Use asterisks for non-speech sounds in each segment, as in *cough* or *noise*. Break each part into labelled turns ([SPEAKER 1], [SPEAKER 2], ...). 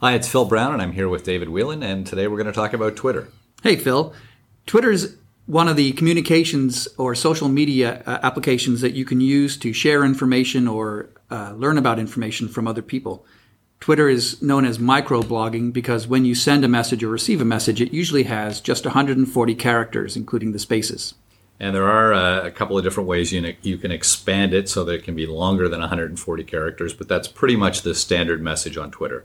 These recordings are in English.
[SPEAKER 1] Hi, it's Phil Brown, and I'm here with David Whelan, and today we're going to talk about Twitter.
[SPEAKER 2] Hey, Phil. Twitter's one of the communications or social media uh, applications that you can use to share information or uh, learn about information from other people. Twitter is known as microblogging because when you send a message or receive a message, it usually has just 140 characters, including the spaces.
[SPEAKER 1] And there are uh, a couple of different ways you, you can expand it so that it can be longer than 140 characters, but that's pretty much the standard message on Twitter.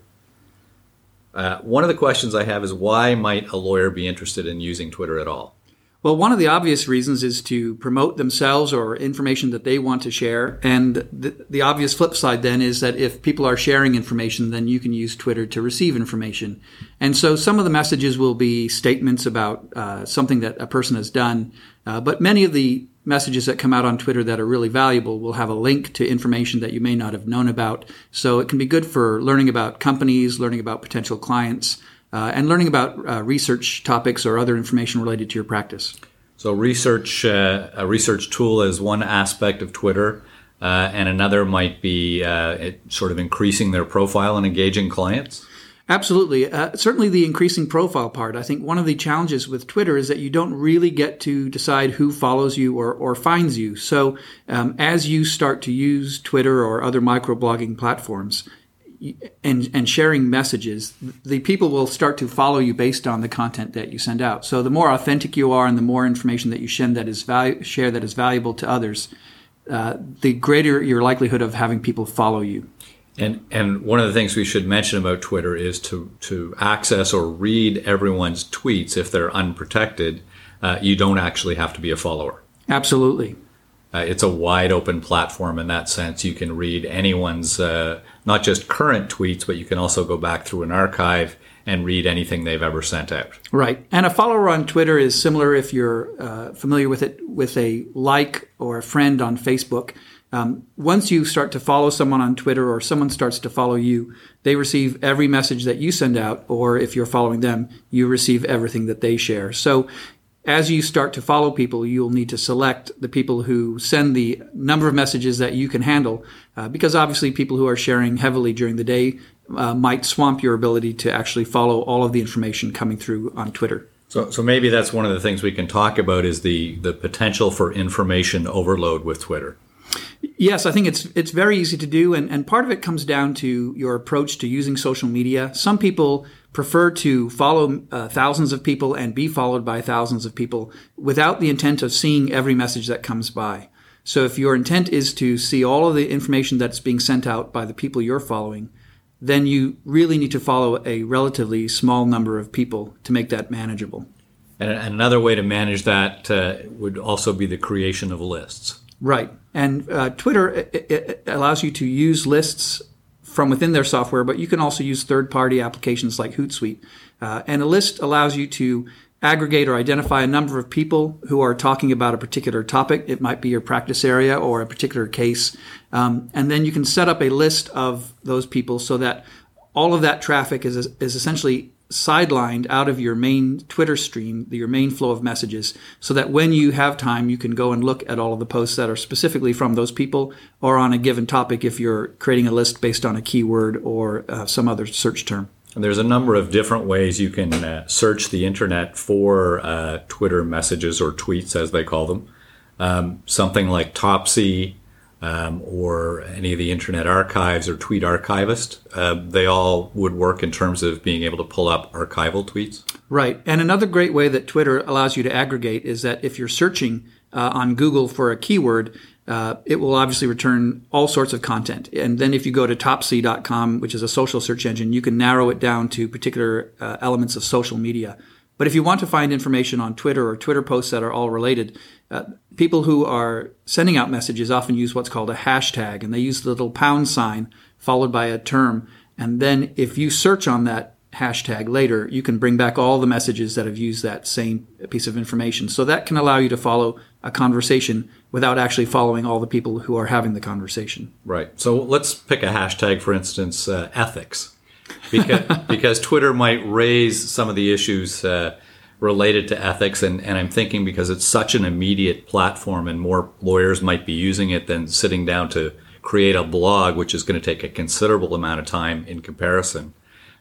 [SPEAKER 1] Uh, one of the questions I have is why might a lawyer be interested in using Twitter at all?
[SPEAKER 2] Well, one of the obvious reasons is to promote themselves or information that they want to share. And the, the, obvious flip side then is that if people are sharing information, then you can use Twitter to receive information. And so some of the messages will be statements about uh, something that a person has done. Uh, but many of the messages that come out on Twitter that are really valuable will have a link to information that you may not have known about. So it can be good for learning about companies, learning about potential clients, uh, and learning about uh, research topics or other information related to your practice.
[SPEAKER 1] So research, uh, a research tool is one aspect of Twitter. Uh, and another might be uh, sort of increasing their profile and engaging clients.
[SPEAKER 2] Absolutely. Uh, certainly the increasing profile part. I think one of the challenges with Twitter is that you don't really get to decide who follows you or, or finds you. So um, as you start to use Twitter or other microblogging platforms, and, and sharing messages, the people will start to follow you based on the content that you send out. So the more authentic you are and the more information that you share that is value, share that is valuable to others, uh, the greater your likelihood of having people follow you.
[SPEAKER 1] And and one of the things we should mention about Twitter is to to access or read everyone's tweets if they're unprotected. Uh, you don't actually have to be a follower.
[SPEAKER 2] Absolutely.
[SPEAKER 1] Uh, it's a wide open platform in that sense. You can read anyone's uh, not just current tweets, but you can also go back through an archive and read anything they've ever sent out.
[SPEAKER 2] Right. And a follower on Twitter is similar if you're uh, familiar with it with a like or a friend on Facebook. Um, once you start to follow someone on Twitter or someone starts to follow you, they receive every message that you send out, or if you're following them, you receive everything that they share. So as you start to follow people, you'll need to select the people who send the number of messages that you can handle, uh, because obviously people who are sharing heavily during the day uh, might swamp your ability to actually follow all of the information coming through on Twitter.
[SPEAKER 1] So, so maybe that's one of the things we can talk about is the the potential for information overload with Twitter.
[SPEAKER 2] Yes, I think it's it's very easy to do, and, and part of it comes down to your approach to using social media. Some people prefer to follow uh, thousands of people and be followed by thousands of people without the intent of seeing every message that comes by. So if your intent is to see all of the information that's being sent out by the people you're following, then you really need to follow a relatively small number of people to make that manageable.
[SPEAKER 1] And another way to manage that uh, would also be the creation of lists.
[SPEAKER 2] Right. And uh, Twitter it, it allows you to use lists from within their software, but you can also use third party applications like Hootsuite. Uh, and a list allows you to aggregate or identify a number of people who are talking about a particular topic. It might be your practice area or a particular case. Um, and then you can set up a list of those people so that all of that traffic is, is essentially sidelined out of your main Twitter stream, your main flow of messages, so that when you have time, you can go and look at all of the posts that are specifically from those people or on a given topic if you're creating a list based on a keyword or uh, some other search term.
[SPEAKER 1] And there's a number of different ways you can uh, search the internet for uh, Twitter messages or tweets, as they call them. Um, something like Topsy, um, or any of the Internet Archives or Tweet Archivist, uh, they all would work in terms of being able to pull up archival tweets.
[SPEAKER 2] Right. And another great way that Twitter allows you to aggregate is that if you're searching uh, on Google for a keyword, uh, it will obviously return all sorts of content. And then if you go to topsy.com, which is a social search engine, you can narrow it down to particular uh, elements of social media. But if you want to find information on Twitter or Twitter posts that are all related, uh, people who are sending out messages often use what's called a hashtag, and they use the little pound sign followed by a term. And then if you search on that hashtag later, you can bring back all the messages that have used that same piece of information. So that can allow you to follow a conversation without actually following all the people who are having the conversation.
[SPEAKER 1] Right. So let's pick a hashtag, for instance, uh, ethics because, *laughs* because Twitter might raise some of the issues uh, related to ethics. And, and I'm thinking because it's such an immediate platform and more lawyers might be using it than sitting down to create a blog, which is going to take a considerable amount of time in comparison.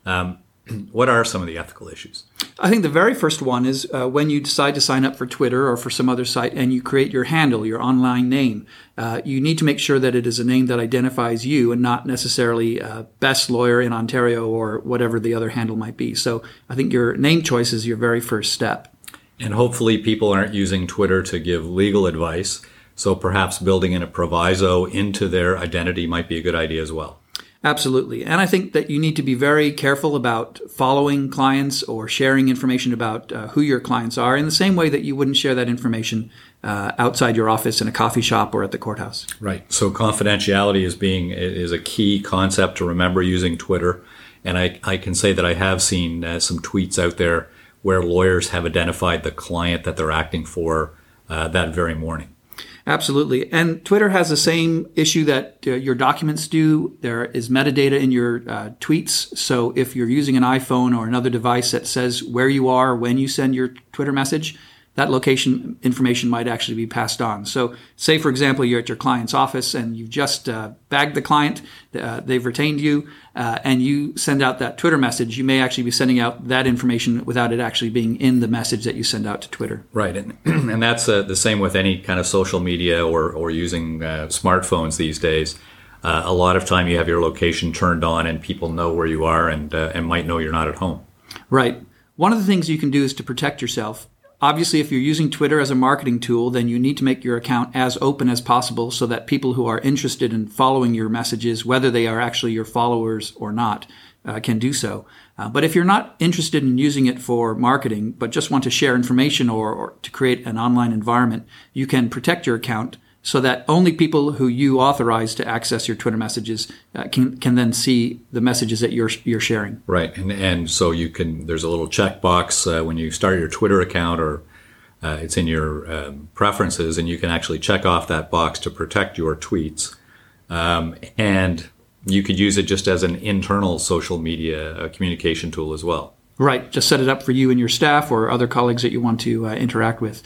[SPEAKER 1] Um, *clears throat* what are some of the ethical issues?
[SPEAKER 2] I think the very first one is uh, when you decide to sign up for Twitter or for some other site and you create your handle, your online name, uh, you need to make sure that it is a name that identifies you and not necessarily uh, best lawyer in Ontario or whatever the other handle might be. So I think your name choice is your very first step.
[SPEAKER 1] And hopefully, people aren't using Twitter to give legal advice. So perhaps building in a proviso into their identity might be a good idea as well.
[SPEAKER 2] Absolutely. And I think that you need to be very careful about following clients or sharing information about uh, who your clients are in the same way that you wouldn't share that information uh, outside your office in a coffee shop or at the courthouse.
[SPEAKER 1] Right. So confidentiality is being is a key concept to remember using Twitter. And I, I can say that I have seen uh, some tweets out there where lawyers have identified the client that they're acting for uh, that very morning.
[SPEAKER 2] Absolutely. And Twitter has the same issue that uh, your documents do. There is metadata in your uh, tweets. So if you're using an iPhone or another device that says where you are when you send your Twitter message, that location information might actually be passed on. So, say for example, you're at your client's office and you've just uh, bagged the client, uh, they've retained you, uh, and you send out that Twitter message. You may actually be sending out that information without it actually being in the message that you send out to Twitter.
[SPEAKER 1] Right, and *clears throat* and that's uh, the same with any kind of social media or or using uh, smartphones these days. Uh, a lot of time you have your location turned on and people know where you are and and might know you're not at home.
[SPEAKER 2] Right. One of the things you can do is to protect yourself Obviously, if you're using Twitter as a marketing tool, then you need to make your account as open as possible so that people who are interested in following your messages, whether they are actually your followers or not, uh, can do so. Uh, but if you're not interested in using it for marketing, but just want to share information or, or to create an online environment, you can protect your account so that only people who you authorize to access your Twitter messages uh, can can then see the messages that you're you're sharing.
[SPEAKER 1] Right, and and so you can. There's a little checkbox uh, when you start your Twitter account, or uh, it's in your um, preferences, and you can actually check off that box to protect your tweets. Um, and you could use it just as an internal social media uh, communication tool as well.
[SPEAKER 2] Right, just set it up for you and your staff or other colleagues that you want to uh, interact with.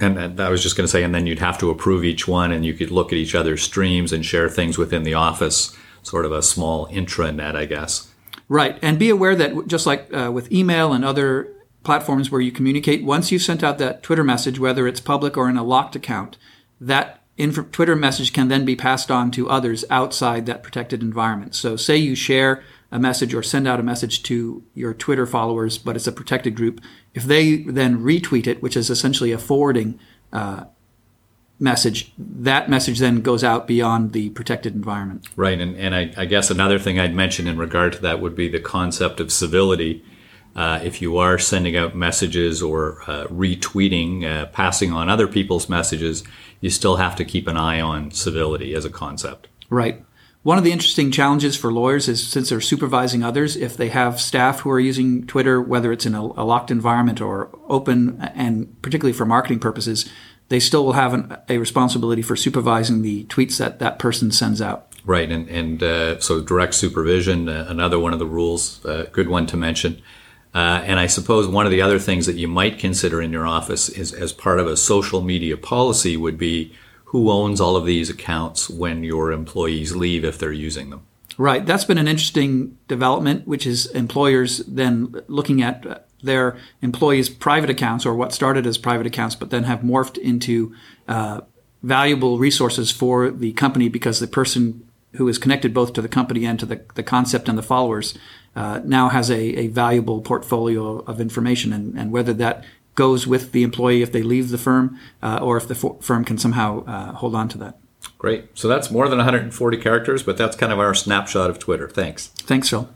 [SPEAKER 1] And, I was just going to say, and then you'd have to approve each one, and you could look at each other's streams and share things within the office, sort of a small intranet, I guess.
[SPEAKER 2] Right, and be aware that just like uh, with email and other platforms where you communicate, once you've sent out that Twitter message, whether it's public or in a locked account, that inf- Twitter message can then be passed on to others outside that protected environment. So, say you share a message or send out a message to your Twitter followers, but it's a protected group, if they then retweet it, which is essentially a forwarding uh, message, that message then goes out beyond the protected environment.
[SPEAKER 1] Right. And, and I, I guess another thing I'd mention in regard to that would be the concept of civility. Uh, if you are sending out messages or uh, retweeting, uh, passing on other people's messages, you still have to keep an eye on civility as a concept.
[SPEAKER 2] Right. One of the interesting challenges for lawyers is since they're supervising others, if they have staff who are using Twitter, whether it's in a, a locked environment or open, and particularly for marketing purposes, they still will have an, a responsibility for supervising the tweets that that person sends out.
[SPEAKER 1] Right, and and uh, so direct supervision, uh, another one of the rules, uh, good one to mention. Uh, and I suppose one of the other things that you might consider in your office is as part of a social media policy would be who owns all of these accounts when your employees leave if they're using them.
[SPEAKER 2] Right. That's been an interesting development, which is employers then looking at their employees' private accounts or what started as private accounts, but then have morphed into uh, valuable resources for the company because the person who is connected both to the company and to the, the concept and the followers uh, now has a, a valuable portfolio of information. And, and whether that goes with the employee if they leave the firm, uh, or if the firm can somehow uh, hold on to that.
[SPEAKER 1] Great. So that's more than 140 characters, but that's kind of our snapshot of Twitter. Thanks.
[SPEAKER 2] Thanks, Phil.